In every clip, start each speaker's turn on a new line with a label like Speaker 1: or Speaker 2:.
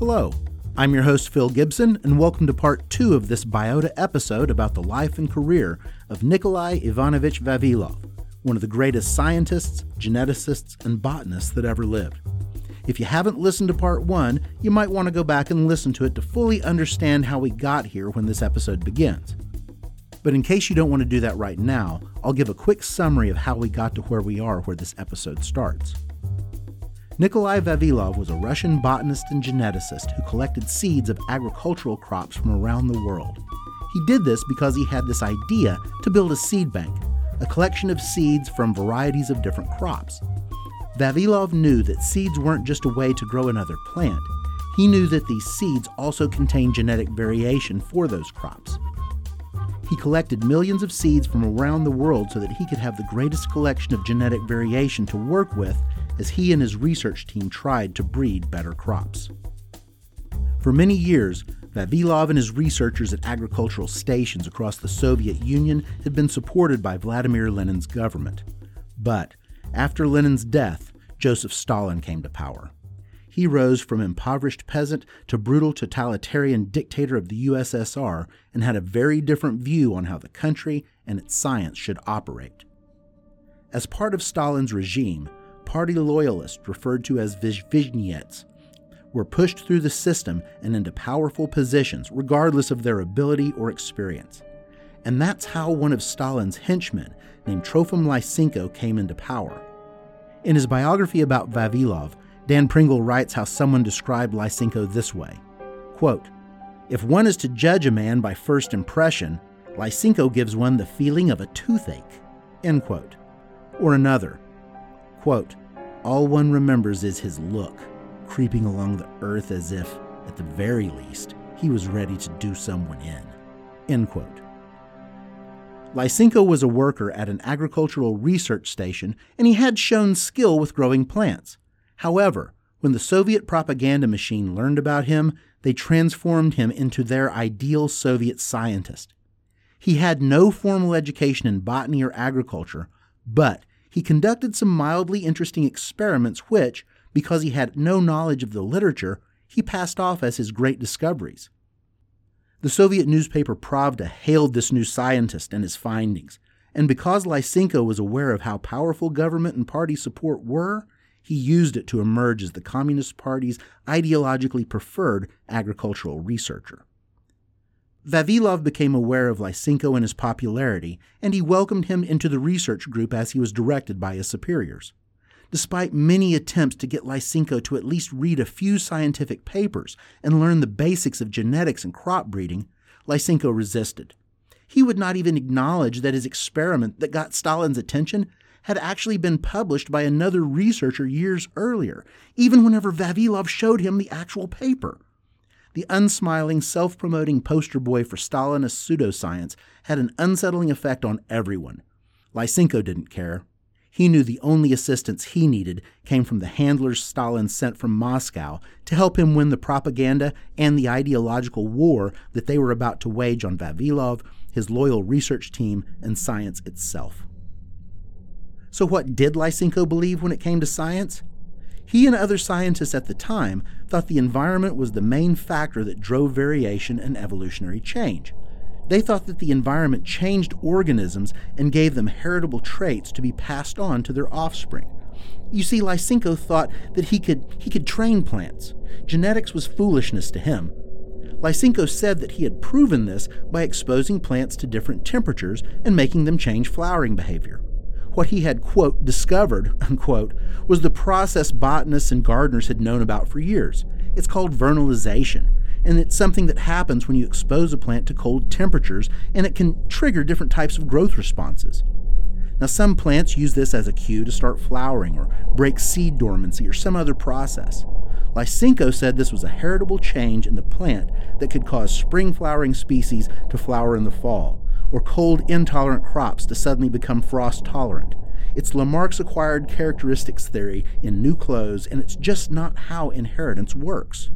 Speaker 1: Hello, I'm your host Phil Gibson, and welcome to part two of this Biota episode about the life and career of Nikolai Ivanovich Vavilov, one of the greatest scientists, geneticists, and botanists that ever lived. If you haven't listened to part one, you might want to go back and listen to it to fully understand how we got here when this episode begins. But in case you don't want to do that right now, I'll give a quick summary of how we got to where we are where this episode starts. Nikolai Vavilov was a Russian botanist and geneticist who collected seeds of agricultural crops from around the world. He did this because he had this idea to build a seed bank, a collection of seeds from varieties of different crops. Vavilov knew that seeds weren't just a way to grow another plant. He knew that these seeds also contained genetic variation for those crops. He collected millions of seeds from around the world so that he could have the greatest collection of genetic variation to work with as he and his research team tried to breed better crops. For many years, Vavilov and his researchers at agricultural stations across the Soviet Union had been supported by Vladimir Lenin's government. But after Lenin's death, Joseph Stalin came to power. He rose from impoverished peasant to brutal totalitarian dictator of the USSR and had a very different view on how the country and its science should operate. As part of Stalin's regime, party loyalists, referred to as Vizhniets, were pushed through the system and into powerful positions, regardless of their ability or experience. And that's how one of Stalin's henchmen, named Trofim Lysenko, came into power. In his biography about Vavilov, Dan Pringle writes how someone described Lysenko this way quote, If one is to judge a man by first impression, Lysenko gives one the feeling of a toothache. End quote. Or another, quote, all one remembers is his look, creeping along the earth as if, at the very least, he was ready to do someone in. End quote. Lysenko was a worker at an agricultural research station and he had shown skill with growing plants. However, when the Soviet propaganda machine learned about him, they transformed him into their ideal Soviet scientist. He had no formal education in botany or agriculture, but he conducted some mildly interesting experiments which, because he had no knowledge of the literature, he passed off as his great discoveries. The Soviet newspaper Pravda hailed this new scientist and his findings, and because Lysenko was aware of how powerful government and party support were, he used it to emerge as the Communist Party's ideologically preferred agricultural researcher. Vavilov became aware of Lysenko and his popularity, and he welcomed him into the research group as he was directed by his superiors. Despite many attempts to get Lysenko to at least read a few scientific papers and learn the basics of genetics and crop breeding, Lysenko resisted. He would not even acknowledge that his experiment that got Stalin's attention had actually been published by another researcher years earlier, even whenever Vavilov showed him the actual paper the unsmiling, self promoting poster boy for Stalinist pseudoscience had an unsettling effect on everyone. Lysenko didn't care. He knew the only assistance he needed came from the handlers Stalin sent from Moscow to help him win the propaganda and the ideological war that they were about to wage on Vavilov, his loyal research team, and science itself. So, what did Lysenko believe when it came to science? He and other scientists at the time thought the environment was the main factor that drove variation and evolutionary change. They thought that the environment changed organisms and gave them heritable traits to be passed on to their offspring. You see, Lysenko thought that he could, he could train plants. Genetics was foolishness to him. Lysenko said that he had proven this by exposing plants to different temperatures and making them change flowering behavior what he had, quote, discovered, unquote, was the process botanists and gardeners had known about for years. It's called vernalization, and it's something that happens when you expose a plant to cold temperatures, and it can trigger different types of growth responses. Now, some plants use this as a cue to start flowering or break seed dormancy or some other process. Lysenko said this was a heritable change in the plant that could cause spring flowering species to flower in the fall, or cold intolerant crops to suddenly become frost tolerant. It's Lamarck's acquired characteristics theory in new clothes, and it's just not how inheritance works.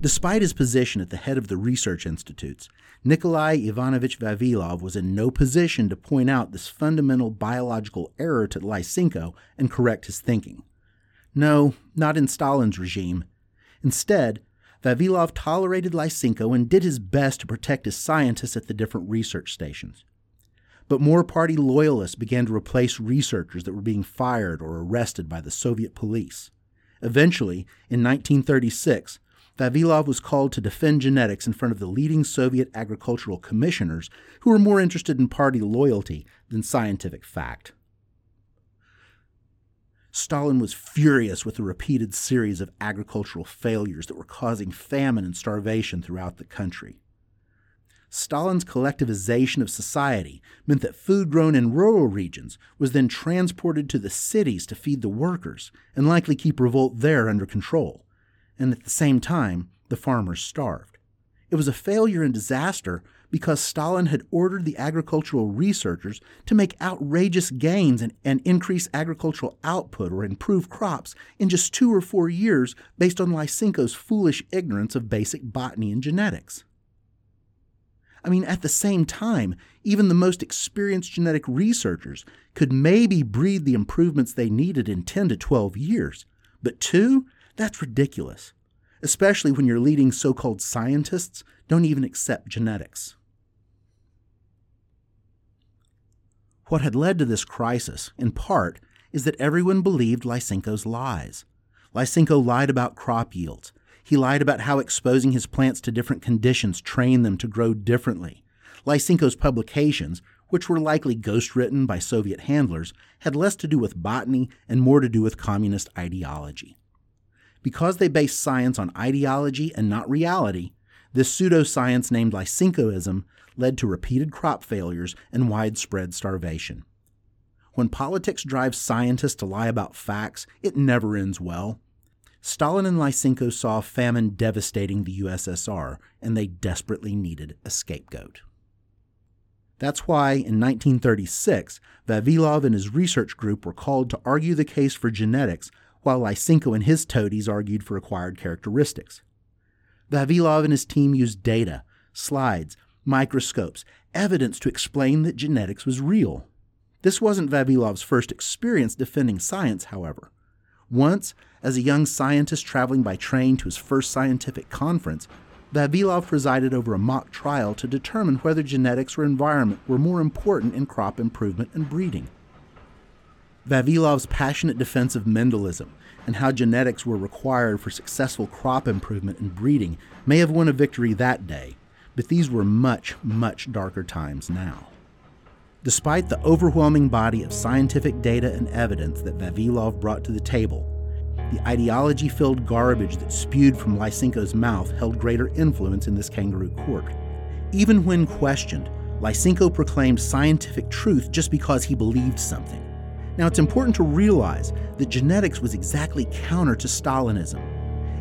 Speaker 1: Despite his position at the head of the research institutes, Nikolai Ivanovich Vavilov was in no position to point out this fundamental biological error to Lysenko and correct his thinking. No, not in Stalin's regime. Instead, Vavilov tolerated Lysenko and did his best to protect his scientists at the different research stations. But more party loyalists began to replace researchers that were being fired or arrested by the Soviet police. Eventually, in 1936, Vavilov was called to defend genetics in front of the leading Soviet agricultural commissioners who were more interested in party loyalty than scientific fact. Stalin was furious with the repeated series of agricultural failures that were causing famine and starvation throughout the country. Stalin's collectivization of society meant that food grown in rural regions was then transported to the cities to feed the workers and likely keep revolt there under control. And at the same time, the farmers starved. It was a failure and disaster because Stalin had ordered the agricultural researchers to make outrageous gains and, and, increase agricultural output or improve crops in just two or four years based on Lysenko's foolish ignorance of basic botany and genetics. I mean, at the same time, even the most experienced genetic researchers could maybe breed the improvements they needed in 10 to 12 years. But two? That's ridiculous, especially when your leading so called scientists don't even accept genetics. What had led to this crisis, in part, is that everyone believed Lysenko's lies. Lysenko lied about crop yields. He lied about how exposing his plants to different conditions trained them to grow differently. Lysenko's publications, which were likely ghostwritten by Soviet handlers, had less to do with botany and more to do with communist ideology. Because they based science on ideology and not reality, this pseudoscience named Lysenkoism led to repeated crop failures and widespread starvation. When politics drives scientists to lie about facts, it never ends well. Stalin and Lysenko saw famine devastating the USSR, and they desperately needed a scapegoat. That's why, in 1936, Vavilov and his research group were called to argue the case for genetics, while Lysenko and his toadies argued for acquired characteristics. Vavilov and his team used data, slides, microscopes, evidence to explain that genetics was real. This wasn't Vavilov's first experience defending science, however. Once, as a young scientist traveling by train to his first scientific conference, Vavilov presided over a mock trial to determine whether genetics or environment were more important in crop improvement and breeding. Vavilov's passionate defense of Mendelism and how genetics were required for successful crop improvement and breeding may have won a victory that day, but these were much, much darker times now. Despite the overwhelming body of scientific data and evidence that Vavilov brought to the table, the ideology filled garbage that spewed from Lysenko's mouth held greater influence in this kangaroo court. Even when questioned, Lysenko proclaimed scientific truth just because he believed something. Now, it's important to realize that genetics was exactly counter to Stalinism.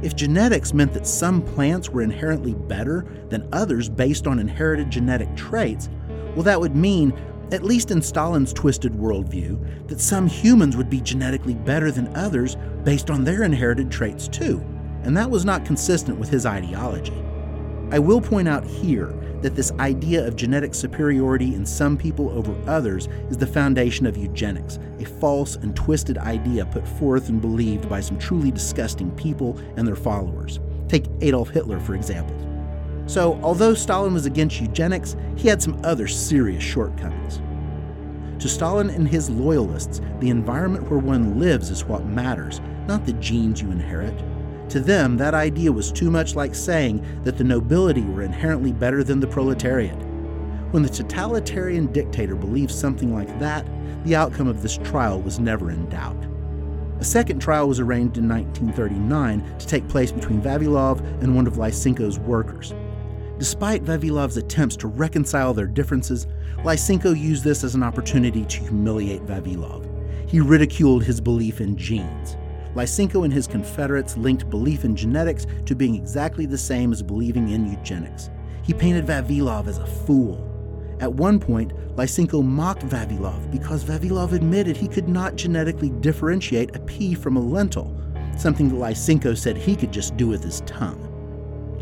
Speaker 1: If genetics meant that some plants were inherently better than others based on inherited genetic traits, well, that would mean at least in Stalin's twisted worldview, that some humans would be genetically better than others based on their inherited traits too, and that was not consistent with his ideology. I will point out here that this idea of genetic superiority in some people over others is the foundation of eugenics, a false and twisted idea put forth and believed by some truly disgusting people and their followers. Take Adolf Hitler, for example. So, although Stalin was against eugenics, he had some other serious shortcomings. To Stalin and his loyalists, the environment where one lives is what matters, not the genes you inherit. To them, that idea was too much like saying that the nobility were inherently better than the proletariat. When the totalitarian dictator believed something like that, the outcome of this trial was never in doubt. A second trial was arranged in 1939 to take place between Vavilov and one of Lysenko's workers. Despite Vavilov's attempts to reconcile their differences, Lysenko used this as an opportunity to humiliate Vavilov. He ridiculed his belief in genes. Lysenko and his Confederates linked belief in genetics to being exactly the same as believing in eugenics. He painted Vavilov as a fool. At one point, Lysenko mocked Vavilov because Vavilov admitted he could not genetically differentiate a pea from a lentil, something that Lysenko said he could just do with his tongue.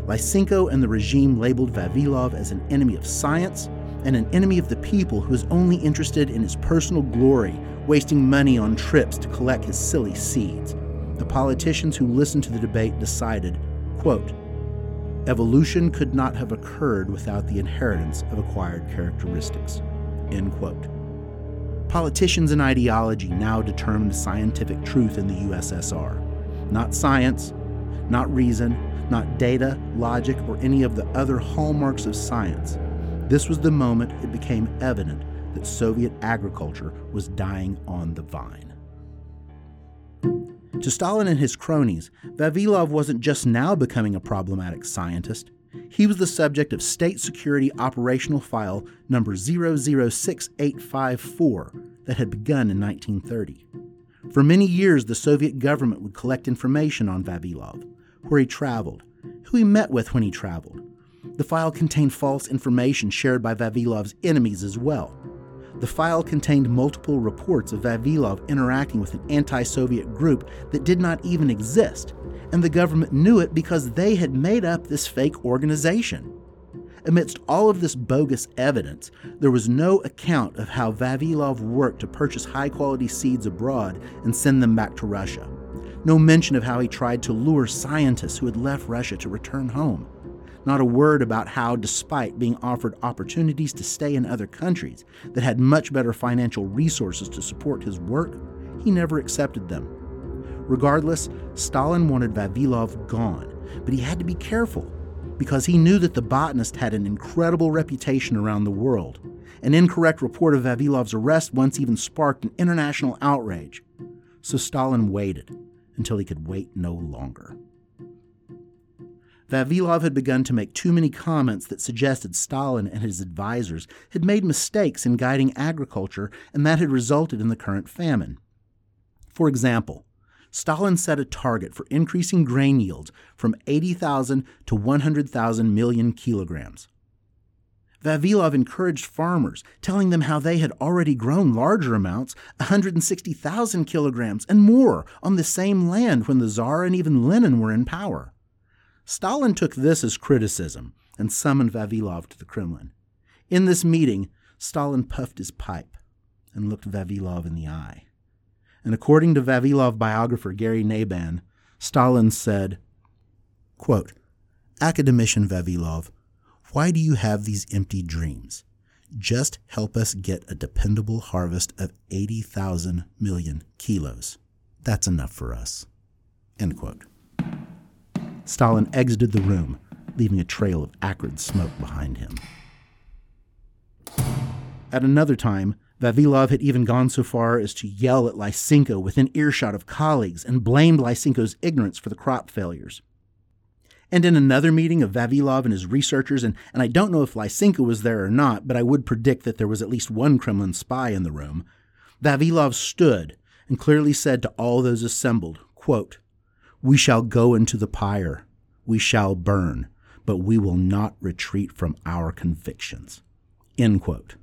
Speaker 1: Lysenko and the regime labeled Vavilov as an enemy of science and an enemy of the people who was only interested in his personal glory, wasting money on trips to collect his silly seeds. the politicians who listened to the debate decided, quote, evolution could not have occurred without the inheritance of acquired characteristics, end quote. Politicians and ideology now determined scientific truth in the USSR. Not science, not reason, not data, logic, or any of the other hallmarks of science. This was the moment it became evident that Soviet agriculture was dying on the vine. To Stalin and his cronies, Vavilov wasn't just now becoming a problematic scientist. He was the subject of State Security Operational File number 006854 that had begun in 1930. For many years, the Soviet government would collect information on Vavilov, where he traveled, who he met with when he traveled. The file contained false information shared by Vavilov's enemies as well. The file contained multiple reports of Vavilov interacting with an anti Soviet group that did not even exist, and the government knew it because they had made up this fake organization. Amidst all of this bogus evidence, there was no account of how Vavilov worked to purchase high quality seeds abroad and send them back to Russia. No mention of how he tried to lure scientists who had left Russia to return home. Not a word about how, despite being offered opportunities to stay in other countries that had much better financial resources to support his work, he never accepted them. Regardless, Stalin wanted Vavilov gone, but he had to be careful because he knew that the botanist had an incredible reputation around the world. An incorrect report of Vavilov's arrest once even sparked an international outrage. So Stalin waited until he could wait no longer. Vavilov had begun to make too many comments that suggested Stalin and his advisers had made mistakes in guiding agriculture and that had resulted in the current famine. For example, Stalin set a target for increasing grain yields from 80,000 to 100,000 million kilograms. Vavilov encouraged farmers, telling them how they had already grown larger amounts, 160,000 kilograms and more, on the same land when the Tsar and even Lenin were in power. Stalin took this as criticism and summoned Vavilov to the Kremlin. In this meeting, Stalin puffed his pipe and looked Vavilov in the eye. And according to Vavilov biographer Gary Nabhan, Stalin said, quote, Academician Vavilov, why do you have these empty dreams? Just help us get a dependable harvest of 80,000 million kilos. That's enough for us. End quote. Stalin exited the room, leaving a trail of acrid smoke behind him. At another time, Vavilov had even gone so far as to yell at Lysenko within earshot of colleagues and blamed Lysenko's ignorance for the crop failures. And in another meeting of Vavilov and his researchers, and, and I don't know if Lysenko was there or not, but I would predict that there was at least one Kremlin spy in the room, Vavilov stood and clearly said to all those assembled, quote, we shall go into the pyre, we shall burn, but we will not retreat from our convictions. End quote.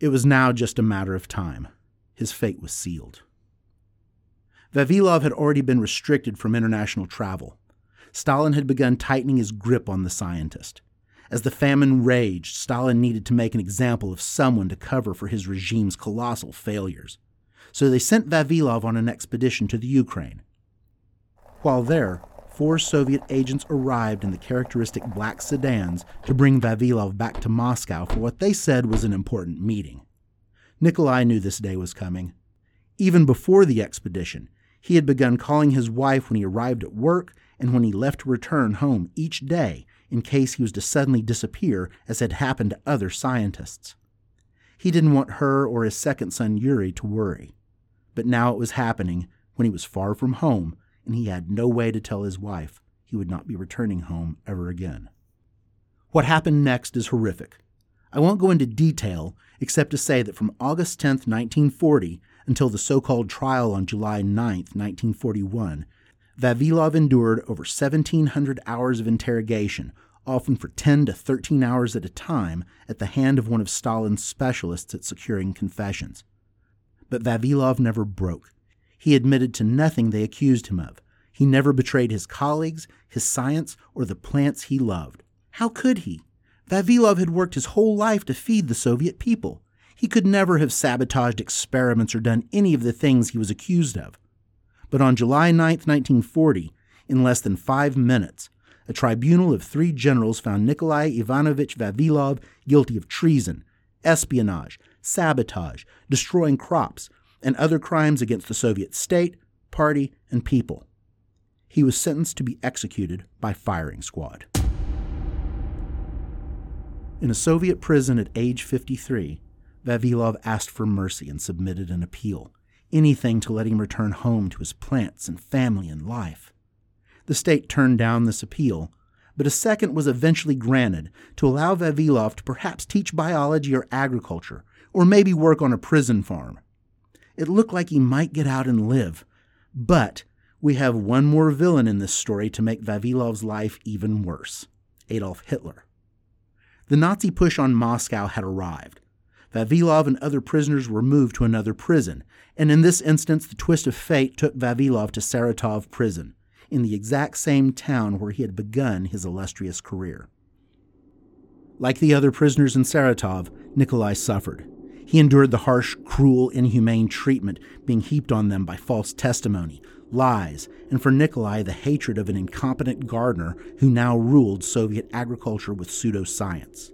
Speaker 1: It was now just a matter of time. His fate was sealed. Vavilov had already been restricted from international travel. Stalin had begun tightening his grip on the scientist. As the famine raged, Stalin needed to make an example of someone to cover for his regime's colossal failures. So they sent Vavilov on an expedition to the Ukraine. While there, four Soviet agents arrived in the characteristic black sedans to bring Vavilov back to Moscow for what they said was an important meeting. Nikolai knew this day was coming. Even before the expedition, he had begun calling his wife when he arrived at work and when he left to return home each day in case he was to suddenly disappear, as had happened to other scientists. He didn't want her or his second son Yuri to worry. But now it was happening when he was far from home and he had no way to tell his wife he would not be returning home ever again. What happened next is horrific. I won't go into detail except to say that from August 10, 1940, until the so called trial on July 9, 1941, Vavilov endured over 1,700 hours of interrogation, often for 10 to 13 hours at a time, at the hand of one of Stalin's specialists at securing confessions. But Vavilov never broke. He admitted to nothing they accused him of. He never betrayed his colleagues, his science, or the plants he loved. How could he? Vavilov had worked his whole life to feed the Soviet people. He could never have sabotaged experiments or done any of the things he was accused of. But on July 9, 1940, in less than five minutes, a tribunal of three generals found Nikolai Ivanovich Vavilov guilty of treason, espionage, sabotage, destroying crops, and other crimes against the Soviet state, party, and people. He was sentenced to be executed by firing squad. In a Soviet prison at age 53, Vavilov asked for mercy and submitted an appeal, anything to let him return home to his plants and family and life. The state turned down this appeal, but a second was eventually granted to allow Vavilov to perhaps teach biology or agriculture, or maybe work on a prison farm. It looked like he might get out and live, but we have one more villain in this story to make Vavilov's life even worse Adolf Hitler. The Nazi push on Moscow had arrived. Vavilov and other prisoners were moved to another prison, and in this instance, the twist of fate took Vavilov to Saratov prison, in the exact same town where he had begun his illustrious career. Like the other prisoners in Saratov, Nikolai suffered. He endured the harsh, cruel, inhumane treatment being heaped on them by false testimony, lies, and for Nikolai, the hatred of an incompetent gardener who now ruled Soviet agriculture with pseudoscience.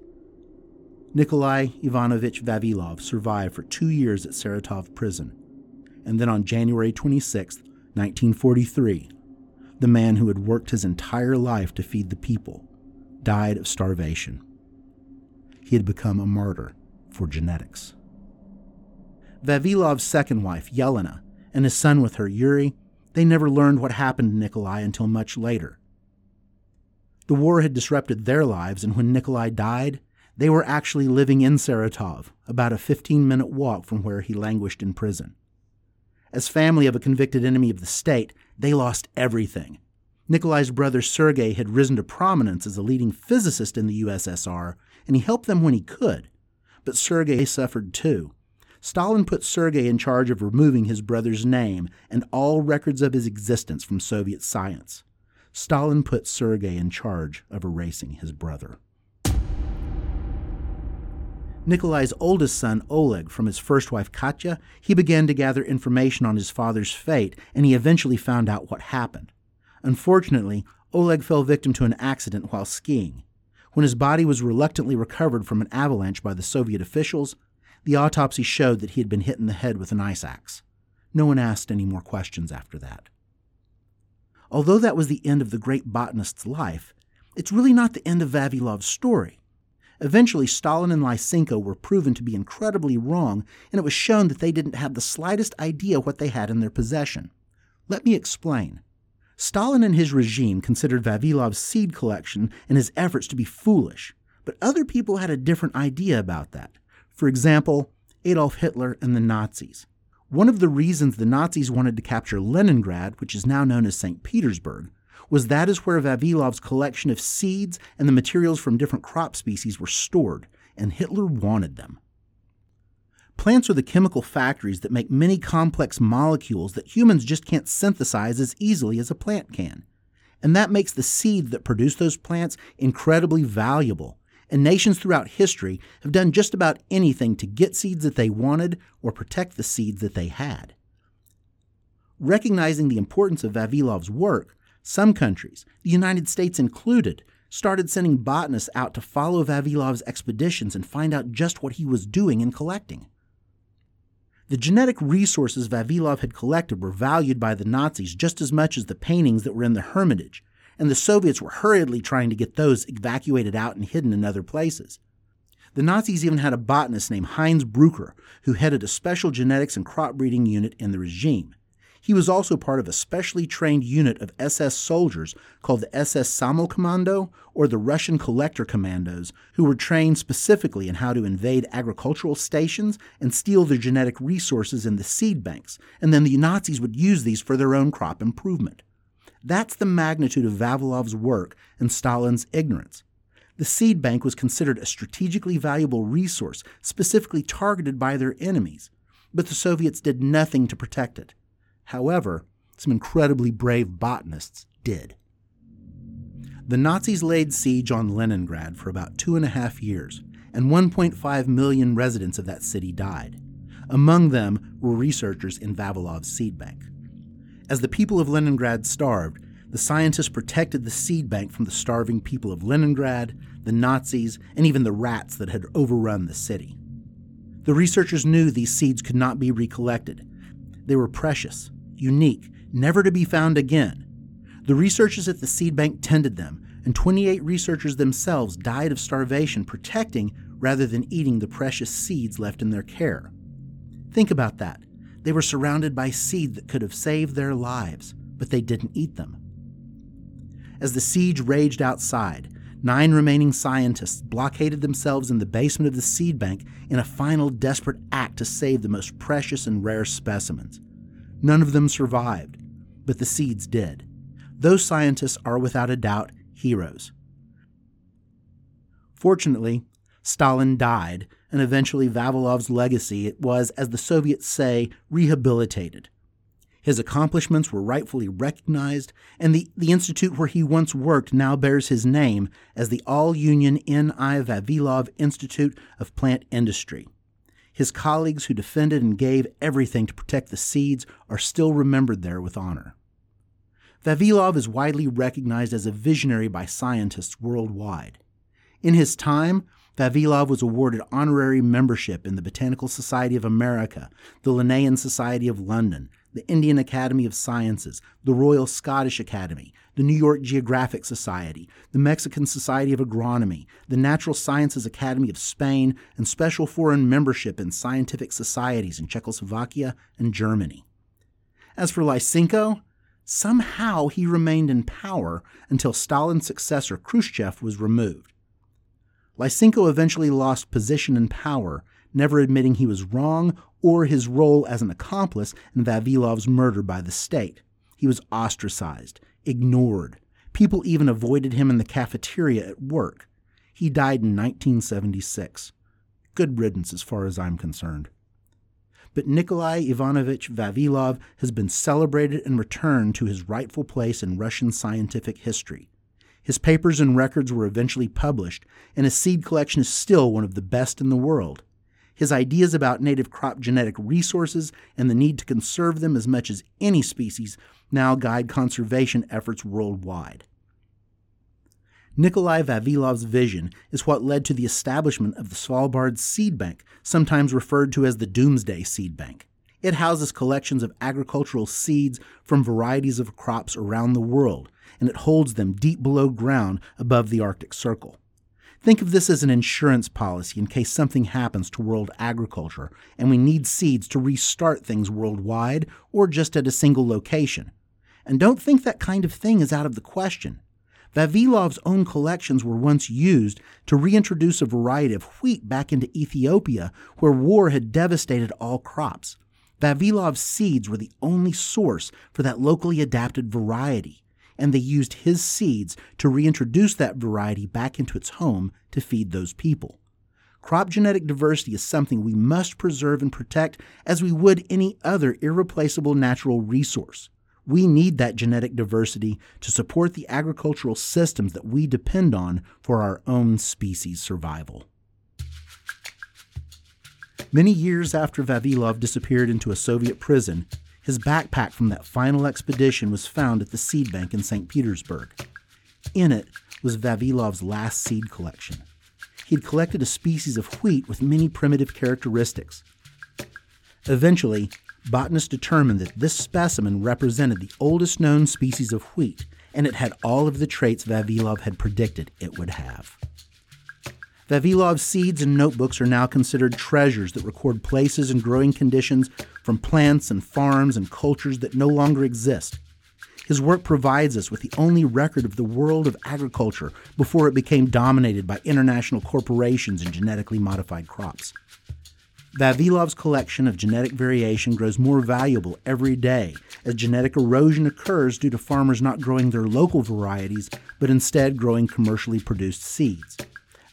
Speaker 1: Nikolai Ivanovich Vavilov survived for two years at Saratov prison, and then on January 26, 1943, the man who had worked his entire life to feed the people, died of starvation. He had become a martyr for genetics. Vavilov's second wife, Yelena, and his son with her, Yuri, they never learned what happened to Nikolai until much later. The war had disrupted their lives, and when Nikolai died, they were actually living in Saratov, about a 15 minute walk from where he languished in prison. As family of a convicted enemy of the state, they lost everything. Nikolai's brother Sergei had risen to prominence as a leading physicist in the USSR, and he helped them when he could. But Sergei suffered too. Stalin put Sergei in charge of removing his brother's name and all records of his existence from Soviet science. Stalin put Sergei in charge of erasing his brother. Nikolai's oldest son, Oleg, from his first wife, Katya, he began to gather information on his father's fate, and he eventually found out what happened. Unfortunately, Oleg fell victim to an accident while skiing. When his body was reluctantly recovered from an avalanche by the Soviet officials, the autopsy showed that he had been hit in the head with an ice axe. No one asked any more questions after that. Although that was the end of the great botanist's life, it's really not the end of Vavilov's story. Eventually, Stalin and Lysenko were proven to be incredibly wrong, and it was shown that they didn't have the slightest idea what they had in their possession. Let me explain. Stalin and his regime considered Vavilov's seed collection and his efforts to be foolish, but other people had a different idea about that. For example, Adolf Hitler and the Nazis. One of the reasons the Nazis wanted to capture Leningrad, which is now known as St. Petersburg, was that is where Vavilov's collection of seeds and the materials from different crop species were stored, and Hitler wanted them. Plants are the chemical factories that make many complex molecules that humans just can't synthesize as easily as a plant can. And that makes the seeds that produce those plants incredibly valuable. And nations throughout history have done just about anything to get seeds that they wanted or protect the seeds that they had. Recognizing the importance of Vavilov's work, some countries, the United States included, started sending botanists out to follow Vavilov's expeditions and find out just what he was doing and collecting. The genetic resources Vavilov had collected were valued by the Nazis just as much as the paintings that were in the Hermitage, and the Soviets were hurriedly trying to get those evacuated out and hidden in other places. The Nazis even had a botanist named Heinz Brücher who headed a special genetics and crop breeding unit in the regime. He was also part of a specially trained unit of SS soldiers called the SS Sammelkommando or the Russian Collector Commandos, who were trained specifically in how to invade agricultural stations and steal their genetic resources in the seed banks, and then the Nazis would use these for their own crop improvement. That's the magnitude of Vavilov's work and Stalin's ignorance. The seed bank was considered a strategically valuable resource, specifically targeted by their enemies, but the Soviets did nothing to protect it. However, some incredibly brave botanists did. The Nazis laid siege on Leningrad for about two and a half years, and 1.5 million residents of that city died. Among them were researchers in Vavilov's seed bank. As the people of Leningrad starved, the scientists protected the seed bank from the starving people of Leningrad, the Nazis, and even the rats that had overrun the city. The researchers knew these seeds could not be recollected. They were precious, unique, never to be found again. The researchers at the seed bank tended them, and 28 researchers themselves died of starvation protecting rather than eating the precious seeds left in their care. Think about that. They were surrounded by seed that could have saved their lives, but they didn't eat them. As the siege raged outside, nine remaining scientists blockaded themselves in the basement of the seed bank in a final desperate act to save the most precious and rare specimens. None of them survived, but the seeds did. Those scientists are without a doubt heroes. Fortunately, Stalin died, and eventually Vavilov's legacy was, as the Soviets say, rehabilitated. His accomplishments were rightfully recognized, and the, the institute where he once worked now bears his name as the All Union N.I. Vavilov Institute of Plant Industry. His colleagues who defended and gave everything to protect the seeds are still remembered there with honor. Vavilov is widely recognized as a visionary by scientists worldwide. In his time, Vavilov was awarded honorary membership in the Botanical Society of America, the Linnean Society of London, the Indian Academy of Sciences, the Royal Scottish Academy, the New York Geographic Society, the Mexican Society of Agronomy, the Natural Sciences Academy of Spain, and special foreign membership in scientific societies in Czechoslovakia and Germany. As for Lysenko, somehow he remained in power until Stalin's successor Khrushchev was removed. Lysenko eventually lost position and power, never admitting he was wrong or his role as an accomplice in Vavilov's murder by the state. He was ostracized, ignored. People even avoided him in the cafeteria at work. He died in 1976. Good riddance as far as I'm concerned. But Nikolai Ivanovich Vavilov has been celebrated and returned to his rightful place in Russian scientific history. His papers and records were eventually published, and his seed collection is still one of the best in the world. His ideas about native crop genetic resources and the need to conserve them as much as any species now guide conservation efforts worldwide. Nikolai Vavilov's vision is what led to the establishment of the Svalbard Seed Bank, sometimes referred to as the Doomsday Seed Bank. It houses collections of agricultural seeds from varieties of crops around the world, and it holds them deep below ground above the Arctic Circle. Think of this as an insurance policy in case something happens to world agriculture and we need seeds to restart things worldwide or just at a single location. And don't think that kind of thing is out of the question. Vavilov's own collections were once used to reintroduce a variety of wheat back into Ethiopia, where war had devastated all crops. Vavilov's seeds were the only source for that locally adapted variety and they used his seeds to reintroduce that variety back into its home to feed those people. Crop genetic diversity is something we must preserve and protect as we would any other irreplaceable natural resource. We need that genetic diversity to support the agricultural systems that we depend on for our own species survival. Many years after Vavilov disappeared into a Soviet prison, his backpack from that final expedition was found at the seed bank in St. Petersburg. In it was Vavilov's last seed collection. He had collected a species of wheat with many primitive characteristics. Eventually, botanists determined that this specimen represented the oldest known species of wheat, and it had all of the traits Vavilov had predicted it would have. Vavilov's seeds and notebooks are now considered treasures that record places and growing conditions from plants and farms and cultures that no longer exist. His work provides us with the only record of the world of agriculture before it became dominated by international corporations and genetically modified crops. Vavilov's collection of genetic variation grows more valuable every day as genetic erosion occurs due to farmers not growing their local varieties, but instead growing commercially produced seeds.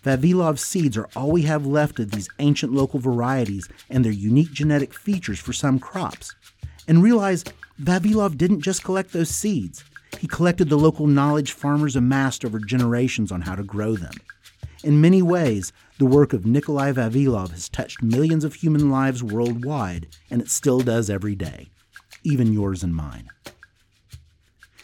Speaker 1: Vavilov seeds are all we have left of these ancient local varieties and their unique genetic features for some crops. And realize Vavilov didn't just collect those seeds, he collected the local knowledge farmers amassed over generations on how to grow them. In many ways, the work of Nikolai Vavilov has touched millions of human lives worldwide, and it still does every day, even yours and mine.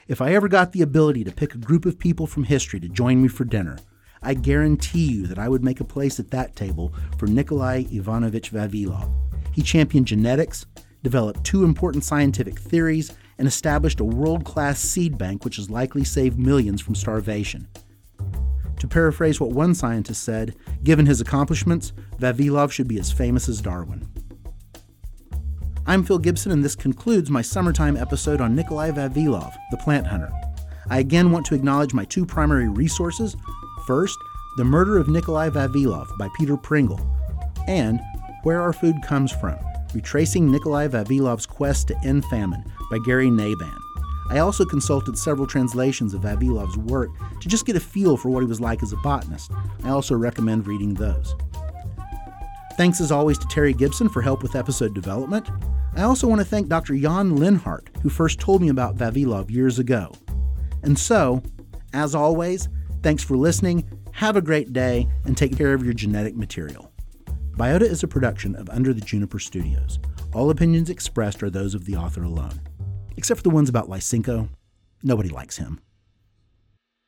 Speaker 1: If I ever got the ability to pick a group of people from history to join me for dinner, I guarantee you that I would make a place at that table for Nikolai Ivanovich Vavilov. He championed genetics, developed two important scientific theories, and established a world class seed bank which has likely saved millions from starvation. To paraphrase what one scientist said, given his accomplishments, Vavilov should be as famous as Darwin. I'm Phil Gibson, and this concludes my summertime episode on Nikolai Vavilov, the plant hunter. I again want to acknowledge my two primary resources. First, The Murder of Nikolai Vavilov by Peter Pringle, and Where Our Food Comes From Retracing Nikolai Vavilov's Quest to End Famine by Gary Nabhan. I also consulted several translations of Vavilov's work to just get a feel for what he was like as a botanist. I also recommend reading those. Thanks as always to Terry Gibson for help with episode development. I also want to thank Dr. Jan Linhart, who first told me about Vavilov years ago. And so, as always, thanks for listening, have a great day, and take care of your genetic material. Biota is a production of Under the Juniper Studios. All opinions expressed are those of the author alone. Except for the ones about Lysenko. Nobody likes him.